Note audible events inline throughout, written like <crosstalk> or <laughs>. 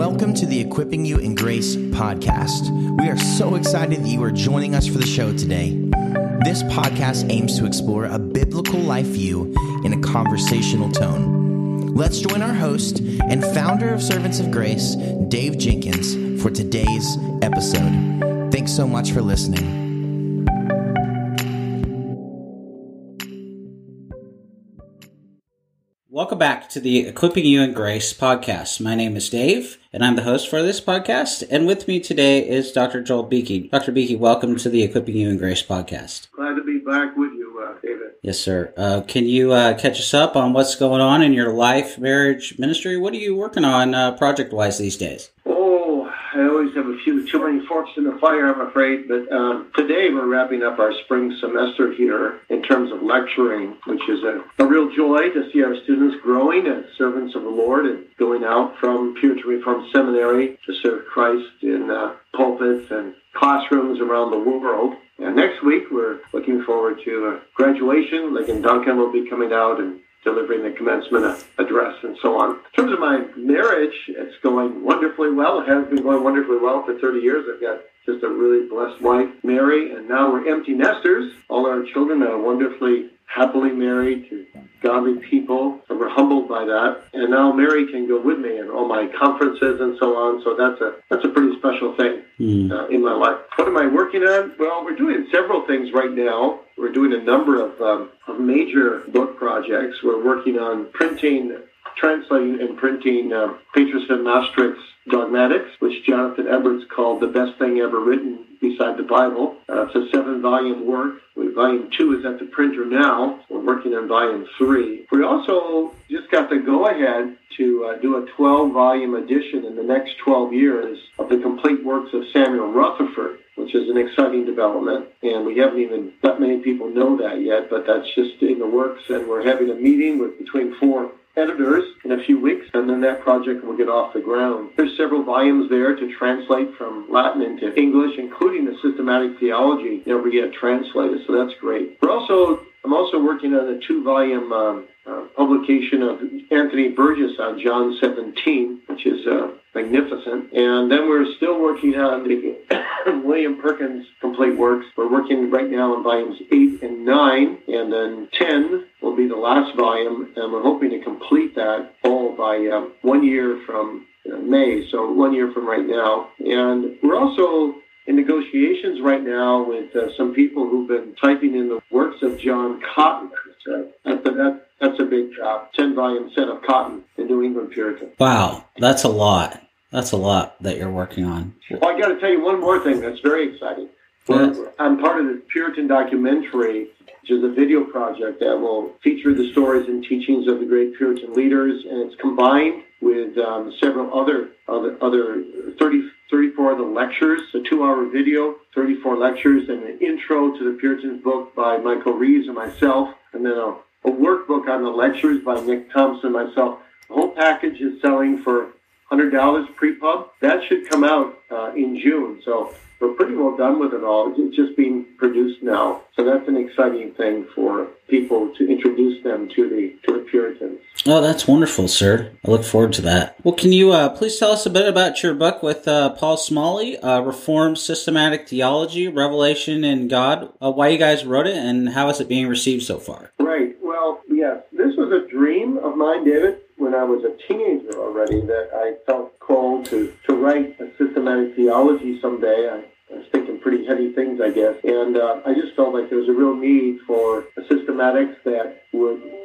Welcome to the Equipping You in Grace podcast. We are so excited that you are joining us for the show today. This podcast aims to explore a biblical life view in a conversational tone. Let's join our host and founder of Servants of Grace, Dave Jenkins, for today's episode. Thanks so much for listening. Welcome back to the Equipping You in Grace podcast. My name is Dave, and I'm the host for this podcast. And with me today is Dr. Joel Beeke. Dr. Beeke, welcome to the Equipping You in Grace podcast. Glad to be back with you, uh, David. Yes, sir. Uh, can you uh, catch us up on what's going on in your life, marriage, ministry? What are you working on uh, project wise these days? Oh, I always have a few too many forks in the fire, I'm afraid. But um, today we're wrapping up our spring semester here in terms of lecturing, which is a, a real joy to see our students growing as servants of the Lord and going out from Puritan Reformed Seminary to serve Christ in uh, pulpits and classrooms around the world. And next week we're looking forward to graduation. Ligon Duncan will be coming out and delivering the commencement address and so on. In terms of my marriage, going wonderfully well. It has been going wonderfully well for 30 years. I've got just a really blessed wife, Mary, and now we're empty nesters. All our children are wonderfully happily married to godly people, and we're humbled by that. And now Mary can go with me in all my conferences and so on. So that's a that's a pretty special thing Mm. uh, in my life. What am I working on? Well, we're doing several things right now. We're doing a number of, um, of major book projects. We're working on printing, translating, and printing Petrus van Mastricht's Dogmatics, which Jonathan Edwards called the best thing ever written beside the Bible. Uh, it's a seven-volume work. Volume two is at the printer now. We're working on volume three. We also just got the go-ahead to uh, do a 12-volume edition in the next 12 years of the complete works of Samuel Rutherford, which is an exciting development. And we haven't even let many people know that yet, but that's just in the works. And we're having a meeting with between four editors in a few weeks, and then that project will get off the ground. There's several volumes there to translate from Latin into English, including the systematic theology never yet translated, so that's great. We're also I'm also working on a two-volume um, uh, publication of Anthony Burgess on John 17, which is uh, magnificent. And then we're still working on the <coughs> William Perkins complete works. We're working right now on volumes 8 and 9, and then 10 will be the last volume, and we're hoping to complete that all by um, one year from uh, May, so one year from right now. And we're also in negotiations right now with uh, some people who've been typing in the works of John Cotton. So that's, a, that, that's a big job. 10 volume set of Cotton, the New England Puritan. Wow, that's a lot. That's a lot that you're working on. Well, I got to tell you one more thing that's very exciting. Yes. I'm part of the Puritan documentary, which is a video project that will feature the stories and teachings of the great Puritan leaders, and it's combined with um, several other other, other 30, 34 other lectures, a two-hour video, 34 lectures, and an intro to the Puritans book by Michael Reeves and myself, and then a, a workbook on the lectures by Nick Thompson and myself. The whole package is selling for $100 pre-pub. That should come out uh, in June, so we're pretty well done with it all. It's just being produced now, so that's an exciting thing for people to introduce them to the to the Puritans. Oh, that's wonderful, sir. I look forward to that. Well, can you uh, please tell us a bit about your book with uh, Paul Smalley, uh, Reformed Systematic Theology, Revelation and God, uh, why you guys wrote it, and how is it being received so far? Right. Well, yes, this was a dream of mine, David. When I was a teenager already, that I felt called to to write a systematic theology someday. I, I was thinking pretty heavy things, I guess, and uh, I just felt like there was a real need for a systematics that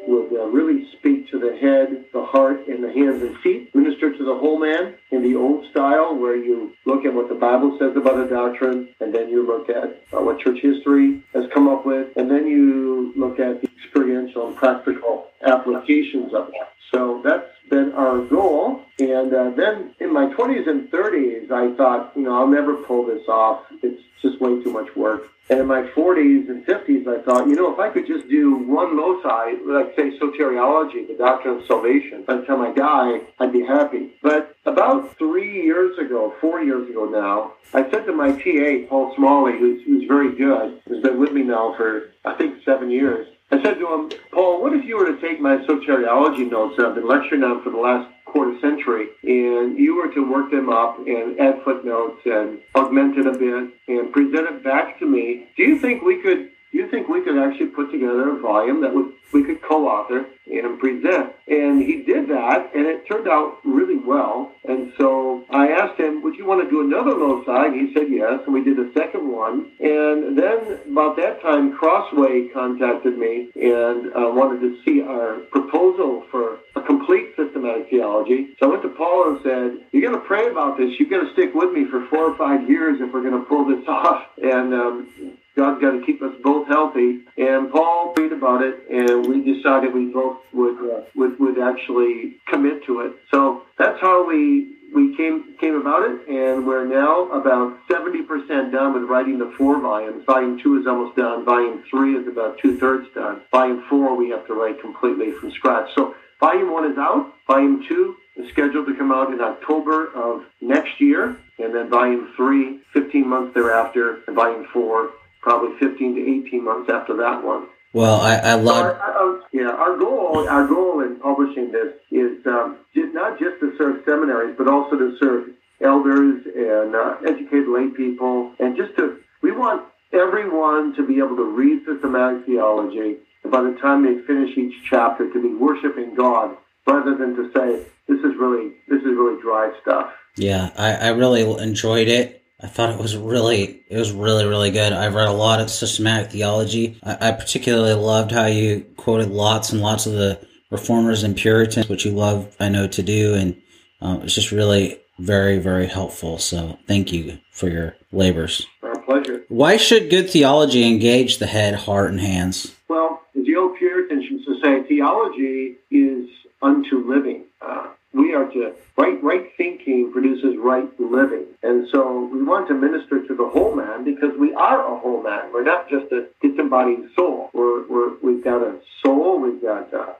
would uh, really speak to the head, the heart, and the hands and feet, minister to the whole man in the old style, where you look at what the Bible says about a doctrine, and then you look at uh, what church history has come up with, and then you look at the experiential and practical applications of it. So that's been our goal. And uh, then in my 20s and 30s, I thought, you know, I'll never pull this off. It's just way too much work. And in my 40s and 50s, I thought, you know, if I could just do one loci, like say soteriology, the doctrine of salvation, by the time I die, I'd be happy. But about three years ago, four years ago now, I said to my TA, Paul Smalley, who's, who's very good, who's been with me now for, I think, seven years, I said to him, Paul, what if you were to take my soteriology notes that I've been lecturing on for the last quarter century, and you were to work them up and add footnotes and augment it a bit and present it back to me. Do you think we could you think we could actually put together a volume that would we could co-author and present? And he did that, and it turned out really well. And so I asked him, "Would you want to do another loci?" He said yes, and we did a second one. And then about that time, Crossway contacted me and uh, wanted to see our proposal for a complete systematic theology. So I went to Paul and said, "You got to pray about this. You've got to stick with me for four or five years if we're going to pull this <laughs> off." And um, God's got to keep us both healthy. And Paul prayed about it, and we decided we both would uh, would would actually commit to it. So that's how we we came came about it, and we're now about seventy percent done with writing the four volumes. Volume two is almost done. Volume three is about two thirds done. Volume four we have to write completely from scratch. So volume one is out. Volume two is scheduled to come out in October of next year, and then volume three, 15 months thereafter, and volume four probably 15 to 18 months after that one. Well, I, I love. our, yeah, our goal, our goal in publishing this is um, not just to serve seminaries, but also to serve elders and uh, educate lay people, and just to we want everyone to be able to read systematic theology, and by the time they finish each chapter, to be worshiping God rather than to say this is really this is really dry stuff. Yeah, I, I really enjoyed it. I thought it was really, it was really, really good. I've read a lot of systematic theology. I, I particularly loved how you quoted lots and lots of the reformers and Puritans, which you love, I know, to do, and um, it's just really very, very helpful. So thank you for your labors. Our pleasure. Why should good theology engage the head, heart, and hands? Well, as the old Puritans used to say, theology is unto living. Uh, we are to right right thinking produces right living. And so we want to minister to the whole man because we are a whole man. We're not just a disembodied soul. We're, we're we've got a soul we've got a,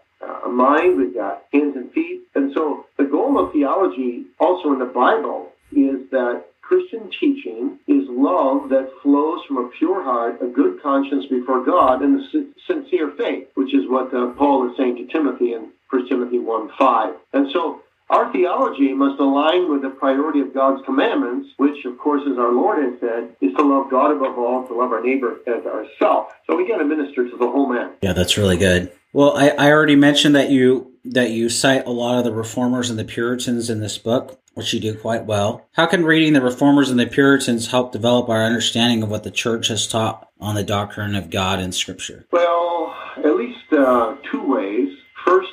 a mind we've got hands and feet. And so the goal of theology also in the bible is that Christian teaching is love that flows from a pure heart, a good conscience before God, and a sincere faith, which is what uh, Paul is saying to Timothy in 1 Timothy 1 5. And so our theology must align with the priority of God's commandments, which, of course, as our Lord has said, is to love God above all, to love our neighbor as ourselves. So we got to minister to the whole man. Yeah, that's really good. Well, I, I already mentioned that you that you cite a lot of the reformers and the Puritans in this book, which you do quite well. How can reading the reformers and the Puritans help develop our understanding of what the church has taught on the doctrine of God in Scripture? Well, at least uh, two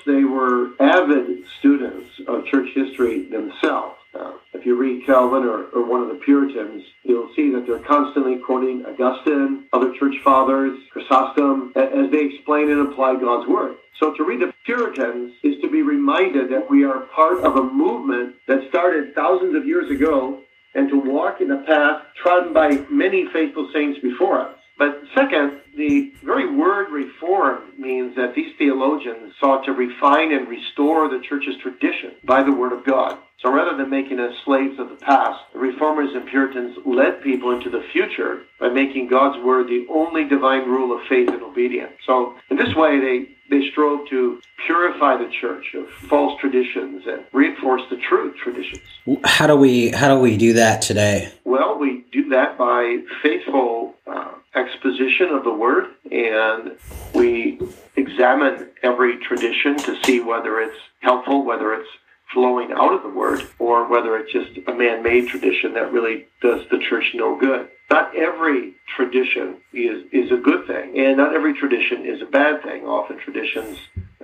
they were avid students of church history themselves. Uh, if you read Calvin or, or, one of the Puritans, you'll see that they're constantly quoting Augustine, other church fathers, Chrysostom, as they explain and apply God's word. So to read the Puritans is to be reminded that we are part of a movement that started thousands of years ago and to walk in a path trodden by many faithful saints before us. But second, the very word reform means that these theologians sought to refine and restore the church's tradition by the word of God. So rather than making us slaves of the past, the reformers and Puritans led people into the future by making God's word the only divine rule of faith and obedience. So in this way, they, they strove to purify the church of false traditions and reinforce the true traditions. How do we how do we do that today? Well, we do that by faithful uh, exposition of the word, and we examine every tradition to see whether it's helpful, whether it's flowing out of the word, or whether it's just a man made tradition that really does the church no good. Not every tradition is, is a good thing, and not every tradition is a bad thing. Often traditions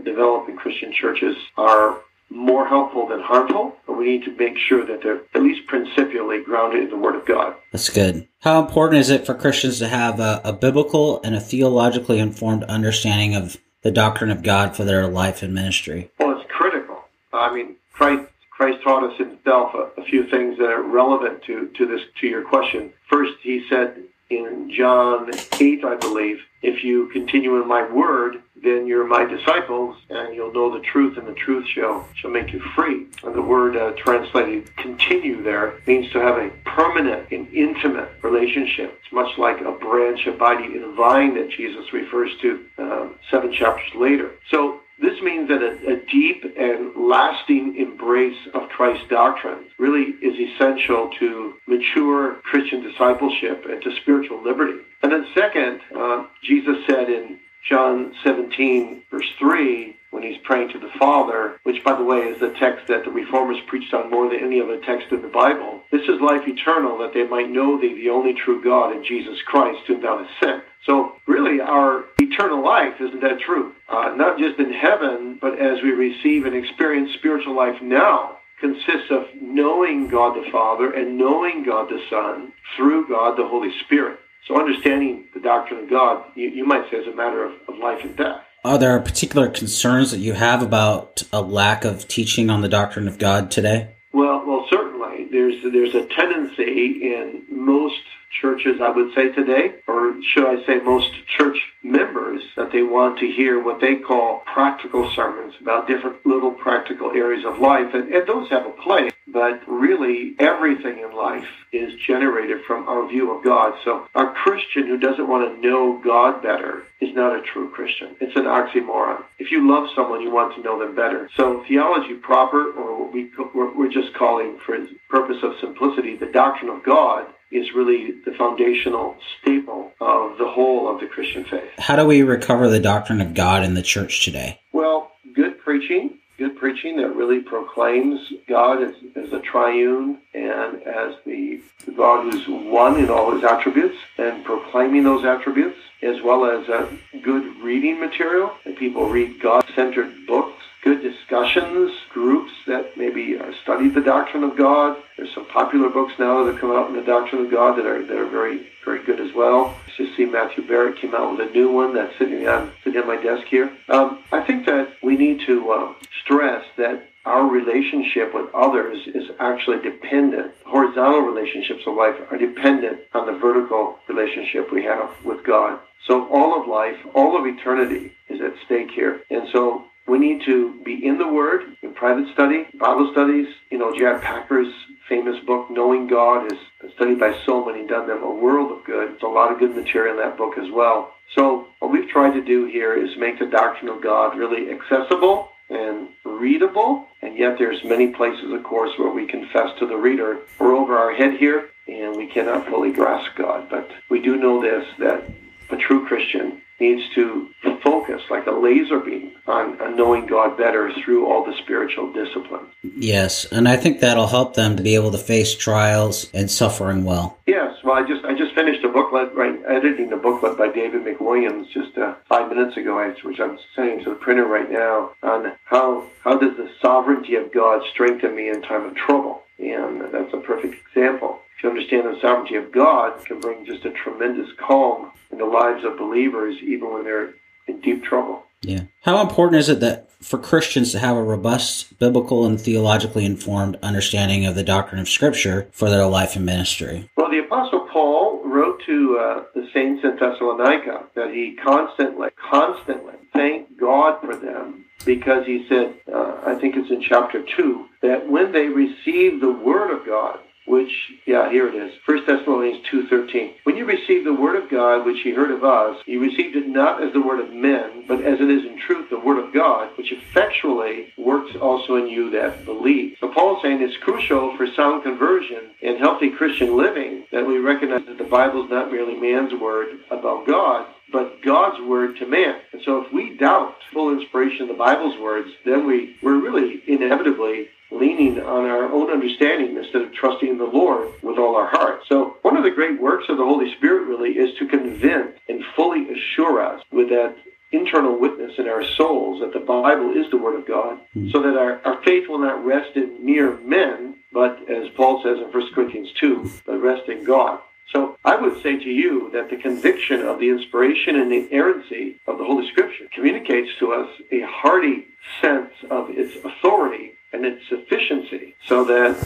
developed in Christian churches are more helpful than harmful, but we need to make sure that they're at least principially grounded in the Word of God. That's good. How important is it for Christians to have a, a biblical and a theologically informed understanding of the doctrine of God for their life and ministry? Well, it's critical. I mean, Christ Christ taught us himself a, a few things that are relevant to, to this to your question. First, he said in John 8, I believe, if you continue in my word, then you're my disciples, and you'll know the truth, and the truth shall shall make you free. And the word uh, translated "continue" there means to have a permanent and intimate relationship. It's much like a branch abiding in a vine that Jesus refers to um, seven chapters later. So this means that a, a, deep and lasting embrace of Christ's doctrine really is essential to mature Christian discipleship and to spiritual liberty. And then second, uh, Jesus said in John 17, verse 3, when he's praying to the Father, which, by the way, is the text that the Reformers preached on more than any other text in the Bible. This is life eternal, that they might know thee, the only true God, and Jesus Christ, whom thou hast sent. So, really, our eternal life, isn't that true? Uh, not just in heaven, but as we receive and experience spiritual life now, consists of knowing God the Father and knowing God the Son through God the Holy Spirit. So understanding the doctrine of God, you, you might say, is a matter of, of life and death. Are there particular concerns that you have about a lack of teaching on the doctrine of God today? Well, well, certainly. There's there's a tendency in most churches, I would say today, or should I say most church members, that they want to hear what they call practical sermons about different little practical areas of life. And, and those have a place, but really everything in life is generated from our view of God. So a Christian who doesn't want to know God better is not a true Christian. It's an oxymoron. If you love someone, you want to know them better. So theology proper, or what we, we're just calling for purpose of simplicity, the doctrine of God, is really the foundational staple of the whole of the Christian faith. How do we recover the doctrine of God in the church today? Well, good preaching, good preaching that really proclaims God as, as a triune and as the, the God who's one in all his attributes and proclaiming those attributes, as well as a good reading material that people read God-centered books good discussions, groups that maybe study the doctrine of God. There's some popular books now that come out in the doctrine of God that are that are very very good as well. Just see Matthew Barrett came out with a new one that's sitting on sitting on my desk here. Um, I think that we need to uh, stress that our relationship with others is actually dependent. Horizontal relationships of life are dependent on the vertical relationship we have with God. So all of life, all of eternity is at stake here. And so we need to be in the Word, in private study, Bible studies. You know, J.I. Packer's famous book, Knowing God, is studied by so many, done them a world of good. There's a lot of good material in that book as well. So what we've tried to do here is make the doctrine of God really accessible and readable, and yet there's many places, of course, where we confess to the reader, we're over our head here, and we cannot fully grasp God. But we do know this, that a true Christian needs to focus like a laser beam on, on, knowing God better through all the spiritual disciplines. Yes, and I think that'll help them to be able to face trials and suffering well. Yes, well, I just I just finished a booklet, right, editing the booklet by David McWilliams just uh, five minutes ago, which I'm sending to the printer right now, on how how does the sovereignty of God strengthen me in time of trouble, and that's a perfect example if you understand the sovereignty of God, can bring just a tremendous calm in the lives of believers, even when they're in deep trouble. Yeah. How important is it that for Christians to have a robust, biblical, and theologically informed understanding of the doctrine of Scripture for their life and ministry? Well, the Apostle Paul wrote to uh, the saints in Thessalonica that he constantly, constantly thanked God for them because he said, uh, I think it's in chapter 2, that when they received the Word of God, which, yeah, here it is. 1 Thessalonians 2.13. When you received the word of God, which ye heard of us, you received it not as the word of men, but as it is in truth the word of God, which effectually works also in you that believe. So Paul's saying it's crucial for sound conversion and healthy Christian living that we recognize that the Bible is not merely man's word about God, but God's word to man. And so if we doubt full inspiration of the Bible's words, then we, we're really inevitably leaning on our own understanding instead of trusting in the Lord with all our heart. So one of the great works of the Holy Spirit really is to convince and fully assure us with that internal witness in our souls that the Bible is the Word of God, mm-hmm. so that our, our faith will not rest in mere men, but as Paul says in 1 Corinthians 2, but rest in God. So I would say to you that the conviction of the inspiration and the inerrancy of the Holy Scripture communicates to us a hearty sense of its authority and its sufficiency so that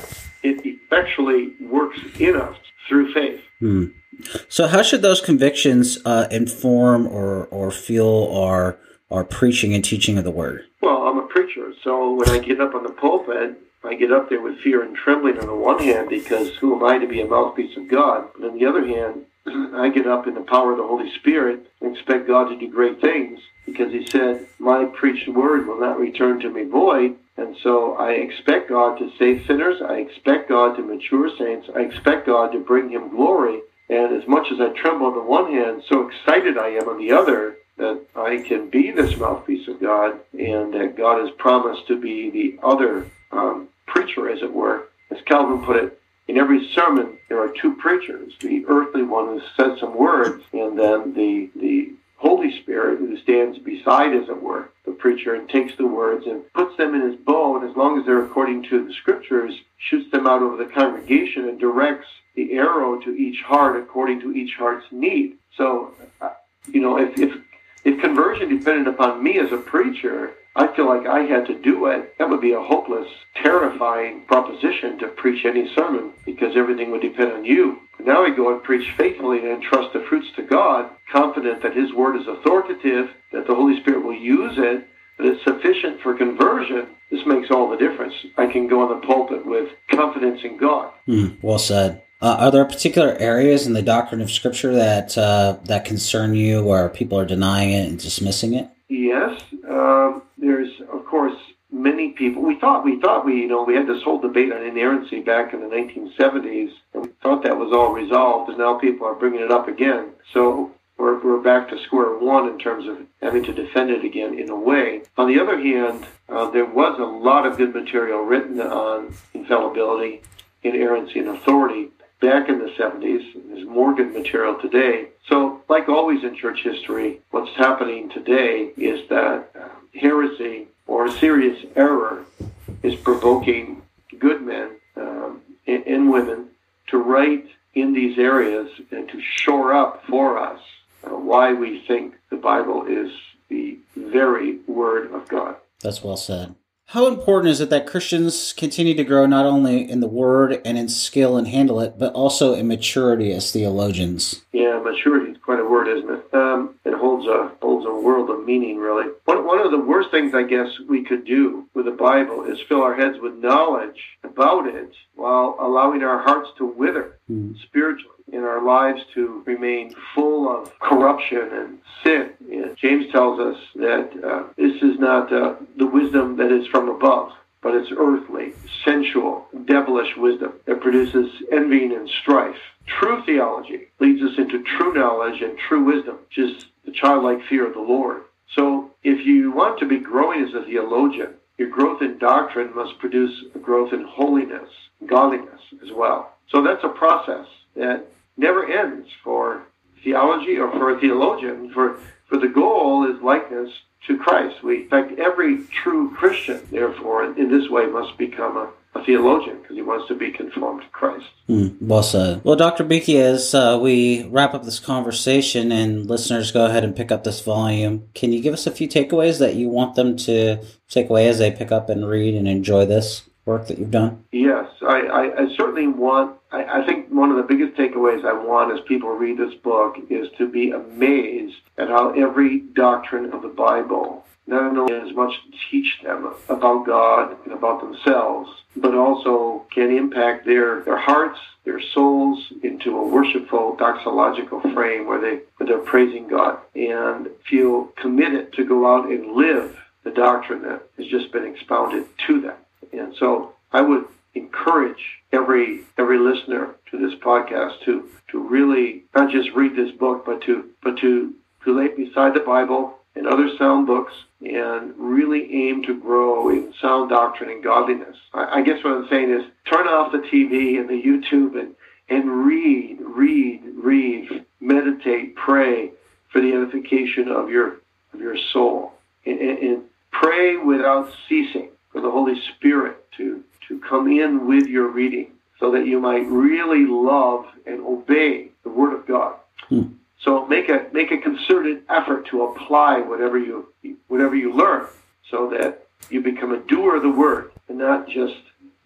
it effectually works in us through faith. Hmm. So, how should those convictions uh, inform or, or fuel our, our preaching and teaching of the Word? Well, I'm a preacher, so when I get up on the pulpit, I get up there with fear and trembling on the one hand because who am I to be a mouthpiece of God? But on the other hand, <clears throat> I get up in the power of the Holy Spirit and expect God to do great things because He said, my preached word will not return to me void. And so I expect God to save sinners. I expect God to mature saints. I expect God to bring him glory. And as much as I tremble on the one hand, so excited I am on the other that I can be this mouthpiece of God and that God has promised to be the other um, preacher, as it were. As Calvin put it, in every sermon there are two preachers, the earthly one who says some words, and then the, the Holy Spirit who stands beside, as it were, the preacher and takes the words and puts them in his bow, and as long as they're according to the scriptures, shoots them out over the congregation and directs the arrow to each heart according to each heart's need. So, uh, you know, if, if if conversion depended upon me as a preacher, I feel like I had to do it. That would be a hopeless, terrifying proposition to preach any sermon because everything would depend on you. But now I go and preach faithfully and entrust the fruits to God, confident that His Word is authoritative, that the Holy Spirit will use it, that it's sufficient for conversion. This makes all the difference. I can go on the pulpit with confidence in God. Mm, well said. Uh, are there particular areas in the doctrine of Scripture that uh, that concern you, where people are denying it and dismissing it? Yes, um, there's of course many people. We thought we thought we you know we had this whole debate on inerrancy back in the 1970s, and we thought that was all resolved, and now people are bringing it up again. So we're, we're back to square one in terms of having to defend it again in a way. On the other hand, uh, there was a lot of good material written on infallibility, inerrancy, and authority back in the 70s. There's more good material today. So, like always in church history, what's happening today is that uh, heresy or a serious error is provoking good men um, and, and women to write in these areas and to shore up for us uh, why we think the Bible is the very Word of God. That's well said. How important is it that Christians continue to grow not only in the word and in skill and handle it, but also in maturity as theologians? Yeah, maturity quite a word, isn't it? Um, it holds a holds a world of meaning, really. One one of the worst things I guess we could do with the Bible is fill our heads with knowledge about it while allowing our hearts to wither mm. spiritually in our lives to remain full of corruption and sin. And James tells us that uh, this is not uh, the wisdom that is from above, but it's earthly, sensual, devilish wisdom that produces envying and strife. True theology leads us into true knowledge and true wisdom, which is the childlike fear of the Lord. So if you want to be growing as a theologian, your growth in doctrine must produce a growth in holiness, godliness as well. So that's a process that never ends for theology or for a theologian. For, for the goal is likeness to Christ. We, in fact, every true Christian, therefore, in this way must become a, a theologian because he wants to be conformed to Christ. Mm, well said. Well, Dr. Beeke, as uh, we wrap up this conversation and listeners go ahead and pick up this volume, can you give us a few takeaways that you want them to take away as they pick up and read and enjoy this? Work that you've done? Yes, I, I, I certainly want. I, I, think one of the biggest takeaways I want as people read this book is to be amazed at how every doctrine of the Bible not only as much teach them about God and about themselves, but also can impact their, their hearts, their souls into a worshipful doxological frame where they where they're praising God and feel committed to go out and live the doctrine that has just been expounded to them. And so I would encourage every every listener to this podcast to to really not just read this book, but to but to to lay beside the Bible and other sound books and really aim to grow in sound doctrine and godliness. I, I guess what I'm saying is turn off the TV and the YouTube and and read, read, read, meditate, pray for the edification of your of your soul, and, and, and pray without ceasing for the Holy Spirit to, to come in with your reading so that you might really love and obey the Word of God. Hmm. So make a make a concerted effort to apply whatever you whatever you learn, so that you become a doer of the word and not just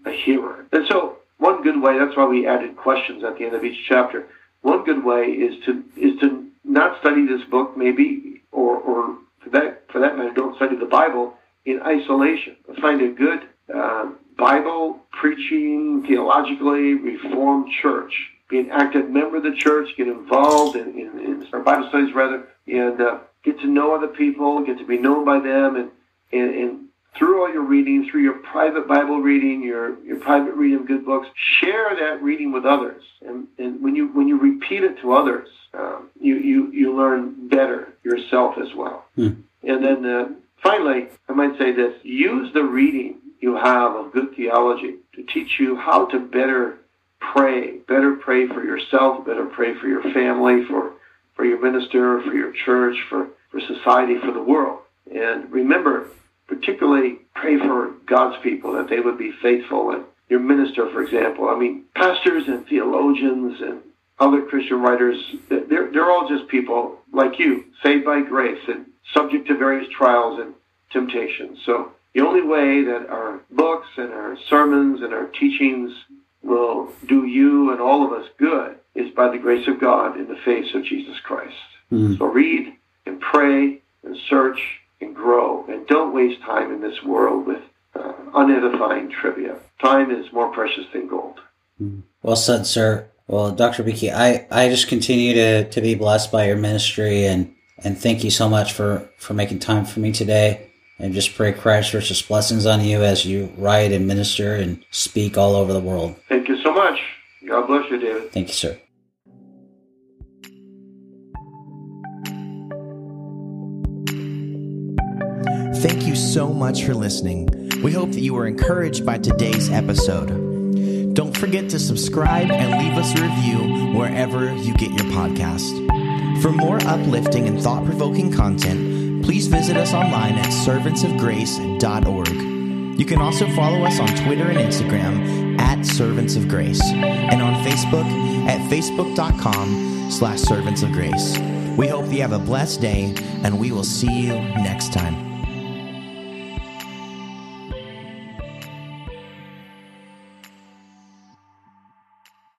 a hearer. And so one good way that's why we added questions at the end of each chapter. One good way is to is to not study this book maybe or or for that for that matter don't study the Bible in isolation. Find a good uh, Bible preaching, theologically reformed church. Be an active member of the church. Get involved in, in, in our Bible studies, rather, and uh, get to know other people, get to be known by them, and and, and through all your reading, through your private Bible reading, your, your private reading of good books, share that reading with others. And, and when you when you repeat it to others, um, you, you you learn better yourself as well. Hmm. And then uh, finally, I might say this: use the reading you have of good theology to teach you how to better pray, better pray for yourself, better pray for your family, for for your minister, for your church, for for society, for the world. And remember, particularly pray for God's people that they would be faithful and your minister, for example. I mean, pastors and theologians and other Christian writers, they're, they're all just people like you, saved by grace and subject to various trials and temptations. So the only way that our books and our sermons and our teachings will do you and all of us good is by the grace of God in the face of Jesus Christ. Mm. So read and pray and search and grow. And don't waste time in this world with uh, unedifying trivia. Time is more precious than gold. Hmm. Well said, sir. Well, Dr. Beeke, I, I just continue to, to be blessed by your ministry and, and thank you so much for, for making time for me today. And just pray Christ's richest blessings on you as you write and minister and speak all over the world. Thank you so much. God bless you, David. Thank you, sir. Thank you so much for listening. We hope that you were encouraged by today's episode. Don't forget to subscribe and leave us a review wherever you get your podcast. For more uplifting and thought provoking content, please visit us online at servantsofgrace.org. You can also follow us on Twitter and Instagram at Servants of Grace and on Facebook at facebook.com slash servants of grace. We hope you have a blessed day and we will see you next time.